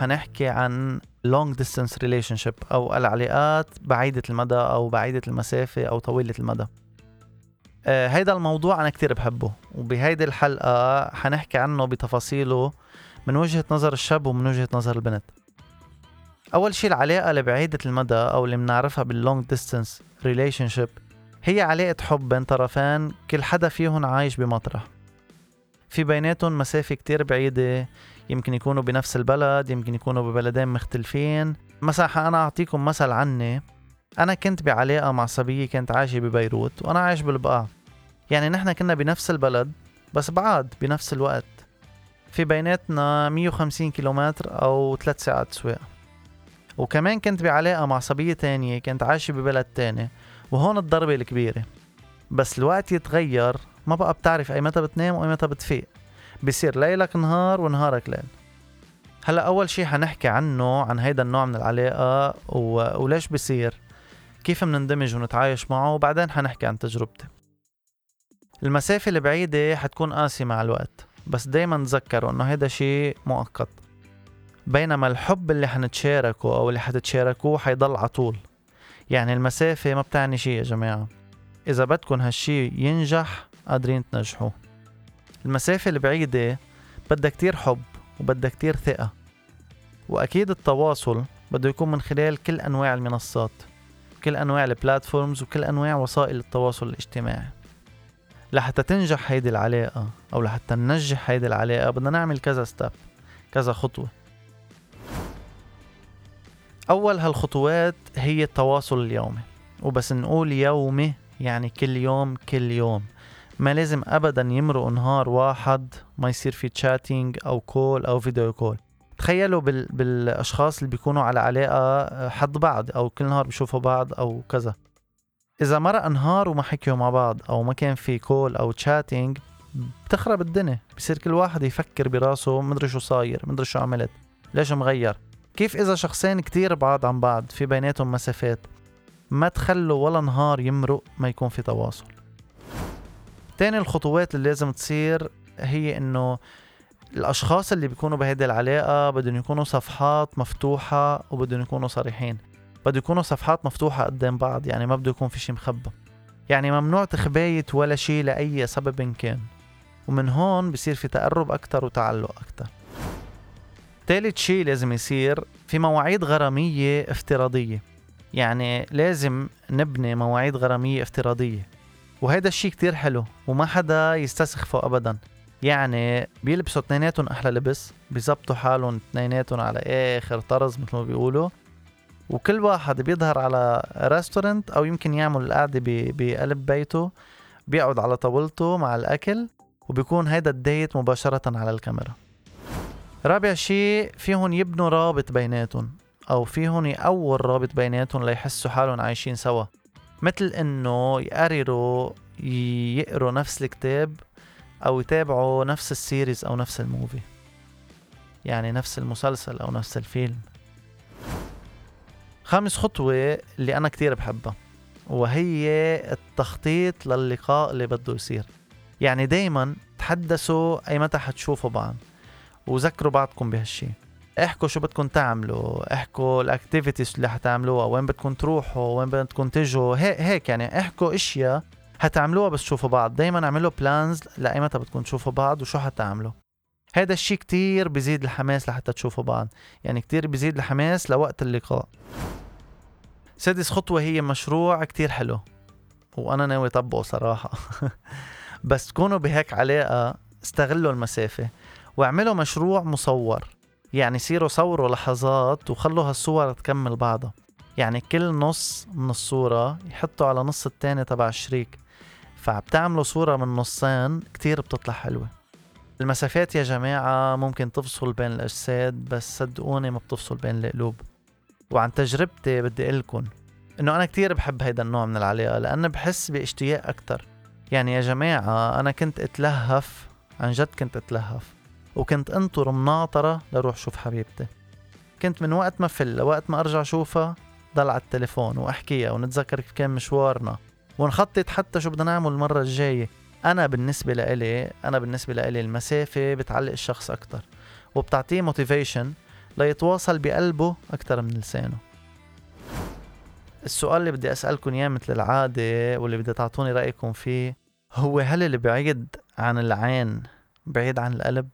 حنحكي عن long distance relationship أو العلاقات بعيدة المدى أو بعيدة المسافة أو طويلة المدى. آه هيدا الموضوع أنا كتير بحبه وبهيدي الحلقة حنحكي عنه بتفاصيله من وجهة نظر الشاب ومن وجهة نظر البنت. أول شي العلاقة اللي بعيدة المدى أو اللي بنعرفها بال long distance relationship هي علاقة حب بين طرفين كل حدا فيهم عايش بمطرح. في بيناتهم مسافة كتير بعيدة يمكن يكونوا بنفس البلد يمكن يكونوا ببلدين مختلفين. مثلا أنا أعطيكم مثل عني. أنا كنت بعلاقة مع صبية كانت عايشة ببيروت وأنا عايش بالبقاع. يعني نحن كنا بنفس البلد بس بعاد بنفس الوقت. في بيناتنا 150 كيلومتر أو 3 ساعات سواقة. وكمان كنت بعلاقة مع صبية تانية كانت عايشة ببلد تاني وهون الضربة الكبيرة. بس الوقت يتغير ما بقى بتعرف أي متى بتنام وأي متى بتفيق. بصير ليلك نهار ونهارك ليل. هلا أول شي حنحكي عنه عن هيدا النوع من العلاقة و... وليش بصير؟ كيف بنندمج ونتعايش معه؟ وبعدين حنحكي عن تجربتي. المسافة البعيدة حتكون قاسية مع الوقت بس دايما تذكروا إنه هيدا شيء مؤقت. بينما الحب اللي حنتشاركه أو اللي حتتشاركوه حيضل على طول. يعني المسافة ما بتعني شيء يا جماعة. إذا بدكم هالشي ينجح قادرين تنجحوه المسافة البعيدة بدها كتير حب وبدها كتير ثقة. وأكيد التواصل بده يكون من خلال كل أنواع المنصات كل أنواع البلاتفورمز وكل أنواع وسائل التواصل الاجتماعي. لحتى تنجح هيدي العلاقة أو لحتى ننجح هيدي العلاقة بدنا نعمل كذا ستيب كذا خطوة. أول هالخطوات هي التواصل اليومي. وبس نقول يومي يعني كل يوم كل يوم. ما لازم أبدا يمرق نهار واحد ما يصير في chatting أو call أو video call تخيلوا بال... بالأشخاص اللي بيكونوا على علاقة حد بعض أو كل نهار بيشوفوا بعض أو كذا. إذا مرق نهار وما حكيوا مع بعض أو ما كان في call أو chatting بتخرب الدنيا. بصير كل واحد يفكر براسه مدري شو صاير مدري شو عملت ليش مغير. كيف إذا شخصين كتير بعاد عن بعض في بيناتهم مسافات ما تخلوا ولا نهار يمرق ما يكون في تواصل. تاني الخطوات اللي لازم تصير هي إنه الأشخاص اللي بيكونوا بهيدي العلاقة بدهم يكونوا صفحات مفتوحة وبدهم يكونوا صريحين. بده يكونوا صفحات مفتوحة قدام بعض يعني ما بده يكون في شي مخبى يعني ممنوع تخبايت ولا شي لأي سبب كان. ومن هون بصير في تقرب أكتر وتعلق أكتر. ثالث شيء لازم يصير في مواعيد غرامية افتراضية. يعني لازم نبني مواعيد غرامية افتراضية. وهذا الشيء كتير حلو وما حدا يستسخفه أبدا. يعني بيلبسوا اثنيناتهم أحلى لبس بيزبطوا حالهم اثنيناتهم على آخر طرز مثل ما بيقولوا. وكل واحد بيظهر على ريستورنت أو يمكن يعمل القعدة بقلب بيته بيقعد على طاولته مع الأكل وبيكون هيدا ال date مباشرة على الكاميرا. رابع شيء فيهم يبنوا رابط بيناتهم أو فيهم يقووا الرابط بيناتهم ليحسوا حالهم عايشين سوا. مثل إنه يقرروا يقروا نفس الكتاب أو يتابعوا نفس ال series أو نفس ال movie. يعني نفس المسلسل أو نفس الفيلم. خامس خطوة اللي أنا كتير بحبها وهي التخطيط للقاء اللي بده يصير. يعني دايما تحدثوا أي متى حتشوفوا بعض وذكروا بعضكم بهالشي. احكوا شو بدكم تعملوا احكوا ال activities اللي حتعملوها وين بدكم تروحوا وين بدكم تجوا. هيك يعني احكوا اشياء حتعملوها بس تشوفوا بعض. دايما اعملوا plans لاي متى بدكم تشوفوا بعض وشو حتعملوا. هذا الشيء كتير بزيد الحماس لحتى تشوفوا بعض. يعني كتير بزيد الحماس لوقت اللقاء. سادس خطوة هي مشروع كتير حلو. وأنا ناوي طبقه صراحة. بس تكونوا بهيك علاقة استغلوا المسافة. واعملوا مشروع مصور. يعني سيروا صوروا لحظات وخلوا هالصور تكمل بعضها. يعني كل نص من الصورة يحطوا على نص التاني تبع الشريك. فبتعملوا صورة من نصين كتير بتطلع حلوة. المسافات يا جماعة ممكن تفصل بين الأجساد بس صدقوني ما بتفصل بين القلوب. وعن تجربتي بدي أقلكن إنه أنا كتير بحب هيدا النوع من العلاقة لأنه بحس بإشتياق أكتر. يعني يا جماعة أنا كنت أتلهف عن جد كنت أتلهف. وكنت انطر مناطرة لروح شوف حبيبتي. كنت من وقت ما فل لوقت ما ارجع شوفها ضل على التليفون وأحكيها ونتذكر كيف كان مشوارنا. ونخطط حتى شو بدنا نعمل المرة الجاية. أنا بالنسبة لإلي أنا بالنسبة لإلي المسافة بتعلق الشخص أكتر. وبتعطيه موتيفيشن ليتواصل بقلبه أكثر من لسانه. السؤال اللي بدي أسألكم إياه مثل العادة واللي بدي تعطوني رأيكم فيه هو هل اللي بعيد عن العين بعيد عن القلب؟